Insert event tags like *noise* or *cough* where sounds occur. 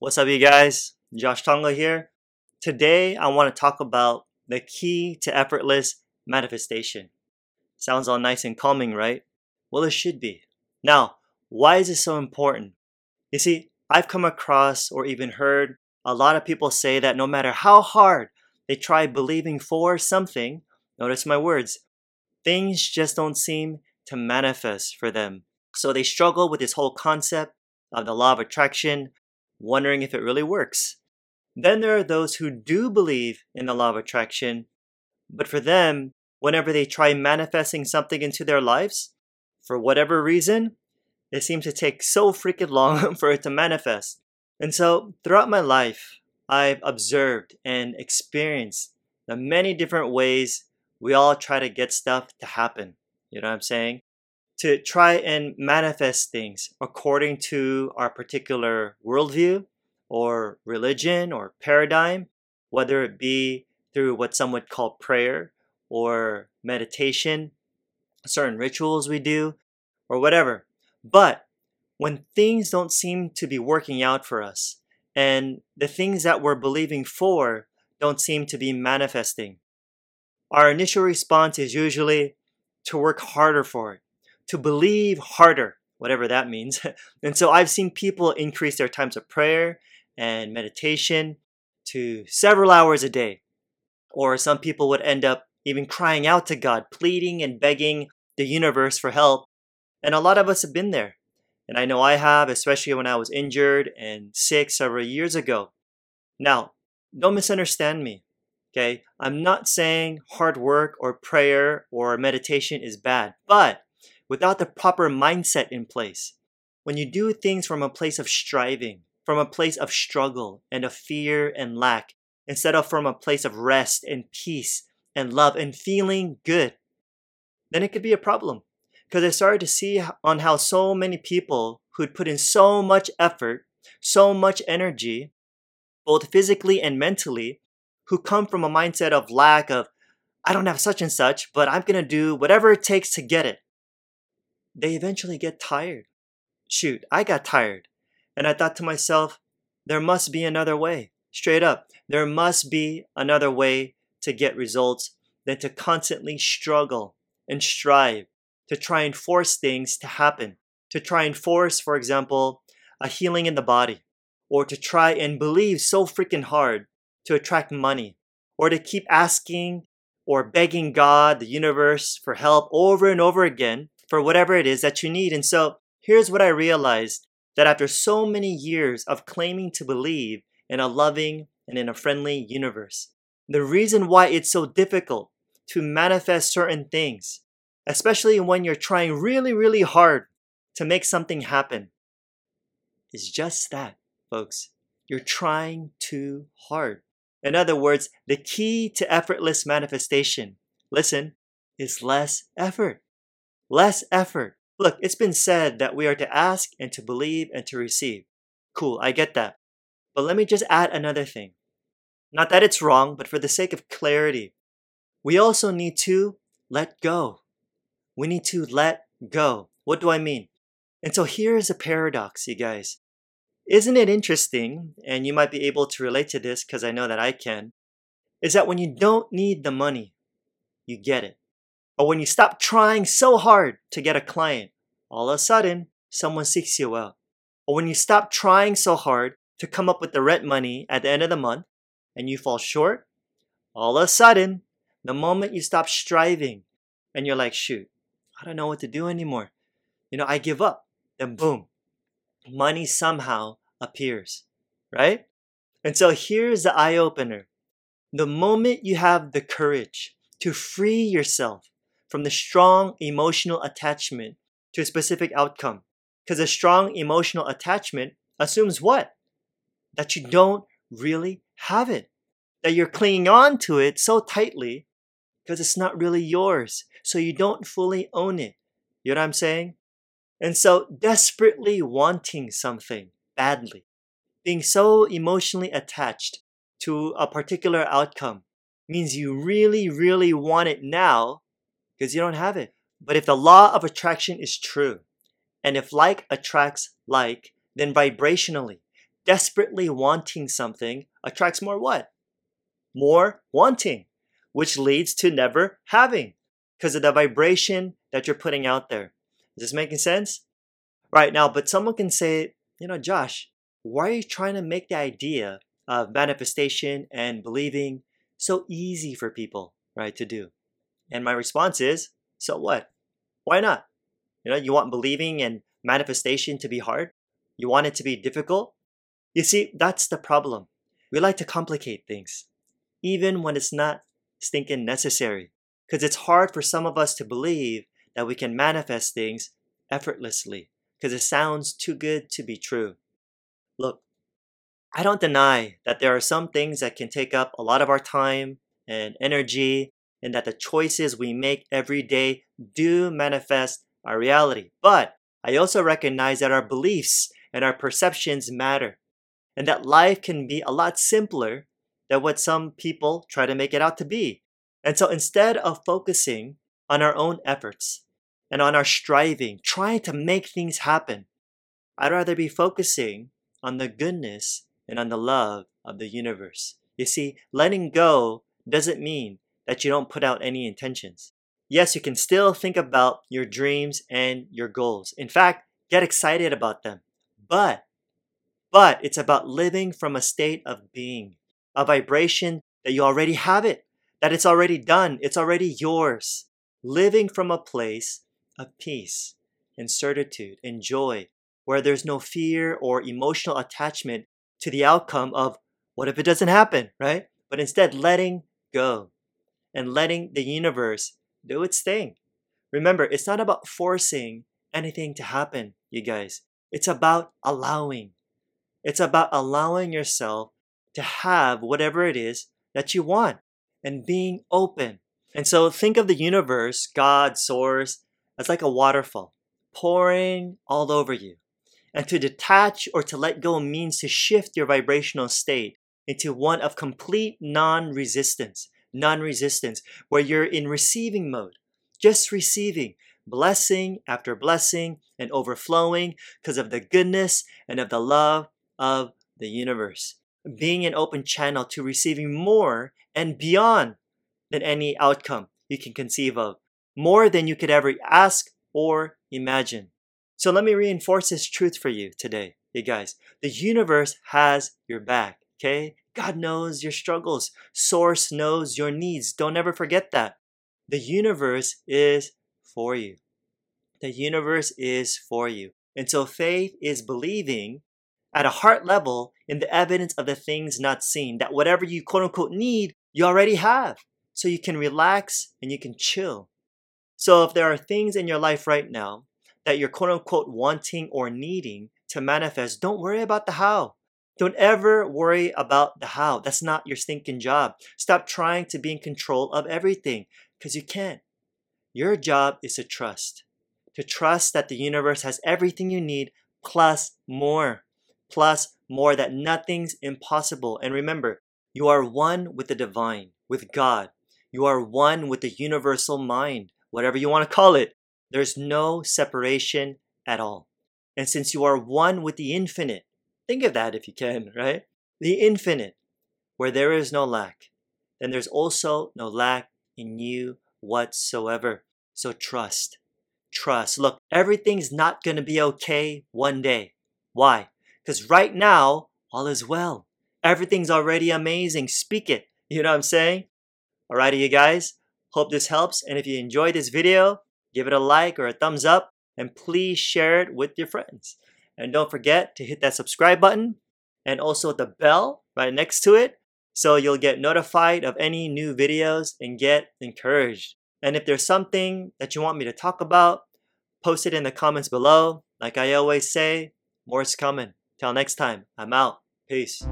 What's up, you guys? Josh Tongol here. Today, I want to talk about the key to effortless manifestation. Sounds all nice and calming, right? Well, it should be. Now, why is this so important? You see, I've come across or even heard a lot of people say that no matter how hard they try believing for something, notice my words, things just don't seem to manifest for them. So they struggle with this whole concept of the law of attraction, wondering if it really works. Then there are those who do believe in the law of attraction, but for them, whenever they try manifesting something into their lives, for whatever reason, it seems to take so freaking long *laughs* for it to manifest. And so, throughout my life, I've observed and experienced the many different ways we all try to get stuff to happen. You know what I'm saying? To try and manifest things according to our particular worldview or religion or paradigm, whether it be through what some would call prayer or meditation, certain rituals we do, or whatever. But when things don't seem to be working out for us, and the things that we're believing for don't seem to be manifesting, our initial response is usually to work harder for it, to believe harder, whatever that means. *laughs* and so I've seen people increase their times of prayer and meditation to several hours a day. Or some people would end up even crying out to God, pleading and begging the universe for help. And a lot of us have been there. And I know I have, especially when I was injured and sick several years ago. Now, don't misunderstand me. Okay? I'm not saying hard work or prayer or meditation is bad, but without the proper mindset in place, when you do things from a place of striving, from a place of struggle and of fear and lack, instead of from a place of rest and peace and love and feeling good, then it could be a problem. Because I started to see on how so many people who'd put in so much effort, so much energy, both physically and mentally, who come from a mindset of lack of, I don't have such and such, but I'm going to do whatever it takes to get it. They eventually get tired. Shoot, I got tired. And I thought to myself, there must be another way. Straight up, there must be another way to get results than to constantly struggle and strive to try and force things to happen. To try and force, for example, a healing in the body, or to try and believe so freaking hard to attract money, or to keep asking or begging God, the universe, for help over and over again for whatever it is that you need. And so here's what I realized that after so many years of claiming to believe in a loving and in a friendly universe, the reason why it's so difficult to manifest certain things, especially when you're trying really, really hard to make something happen, is just that, folks. You're trying too hard. In other words, the key to effortless manifestation, listen, is less effort. Less effort. Look, it's been said that we are to ask and to believe and to receive. Cool, I get that. But let me just add another thing. Not that it's wrong, but for the sake of clarity, we also need to let go. We need to let go. What do I mean? And so here is a paradox, you guys. Isn't it interesting, and you might be able to relate to this because I know that I can, is that when you don't need the money, you get it. Or when you stop trying so hard to get a client, all of a sudden, someone seeks you out. Or when you stop trying so hard to come up with the rent money at the end of the month and you fall short, all of a sudden, the moment you stop striving and you're like, shoot, I don't know what to do anymore. You know, I give up. Then boom, money somehow appears, right? And so here's the eye opener. The moment you have the courage to free yourself from the strong emotional attachment to a specific outcome, because a strong emotional attachment assumes what? That you don't really have it, that you're clinging on to it so tightly because it's not really yours. So you don't fully own it. You know what I'm saying? And so, desperately wanting something badly, being so emotionally attached to a particular outcome means you really, really want it now because you don't have it. But if the law of attraction is true, and if like attracts like, then vibrationally, desperately wanting something attracts more what? More wanting, which leads to never having because of the vibration that you're putting out there. Is this making sense? Right now, but someone can say, you know, Josh, why are you trying to make the idea of manifestation and believing so easy for people, right, to do? And my response is, so what? Why not? You know, you want believing and manifestation to be hard? You want it to be difficult? You see, that's the problem. We like to complicate things, even when it's not stinking necessary. Because it's hard for some of us to believe that we can manifest things effortlessly, because it sounds too good to be true. Look, I don't deny that there are some things that can take up a lot of our time and energy, and that the choices we make every day do manifest our reality. But I also recognize that our beliefs and our perceptions matter, and that life can be a lot simpler than what some people try to make it out to be. And so instead of focusing on our own efforts and on our striving, trying to make things happen, I'd rather be focusing on the goodness and on the love of the universe. You see, letting go doesn't mean that you don't put out any intentions. Yes, you can still think about your dreams and your goals. In fact, get excited about them. But, but it's about living from a state of being, a vibration that you already have it, that it's already done, it's already yours. Living from a place of peace and certitude and joy, where there's no fear or emotional attachment to the outcome of what if it doesn't happen, right? But instead letting go and letting the universe do its thing. Remember, it's not about forcing anything to happen, you guys. It's about allowing. It's about allowing yourself to have whatever it is that you want and being open. And so think of the universe, God, source, as like a waterfall pouring all over you. And to detach or to let go means to shift your vibrational state into one of complete non resistance, non resistance, where you're in receiving mode, just receiving blessing after blessing and overflowing because of the goodness and of the love of the universe. Being an open channel to receiving more and beyond than any outcome you can conceive of, more than you could ever ask or imagine. So let me reinforce this truth for you today, you guys. The universe has your back, okay? God knows your struggles. Source knows your needs. Don't ever forget that. The universe is for you. The universe is for you. And so faith is believing at a heart level in the evidence of the things not seen, that whatever you quote unquote need, you already have. So you can relax and you can chill. So if there are things in your life right now that you're quote unquote wanting or needing to manifest, don't worry about the how. Don't ever worry about the how. That's not your stinking job. Stop trying to be in control of everything because you can't. Your job is to trust. To trust that the universe has everything you need plus more. Plus more that nothing's impossible. And remember, you are one with the divine, with God. You are one with the universal mind, whatever you want to call it. There's no separation at all. And since you are one with the infinite, think of that if you can, right? The infinite, where there is no lack, then there's also no lack in you whatsoever. So trust. Trust. Look, everything's not going to be okay one day. Why? Because right now, all is well. Everything's already amazing. Speak it. You know what I'm saying? Alrighty, you guys. Hope this helps. And if you enjoyed this video, give it a like or a thumbs up, and please share it with your friends. And don't forget to hit that subscribe button and also the bell right next to it so you'll get notified of any new videos and get encouraged. And if there's something that you want me to talk about, post it in the comments below. Like I always say, more's coming. Till next time, I'm out. Peace.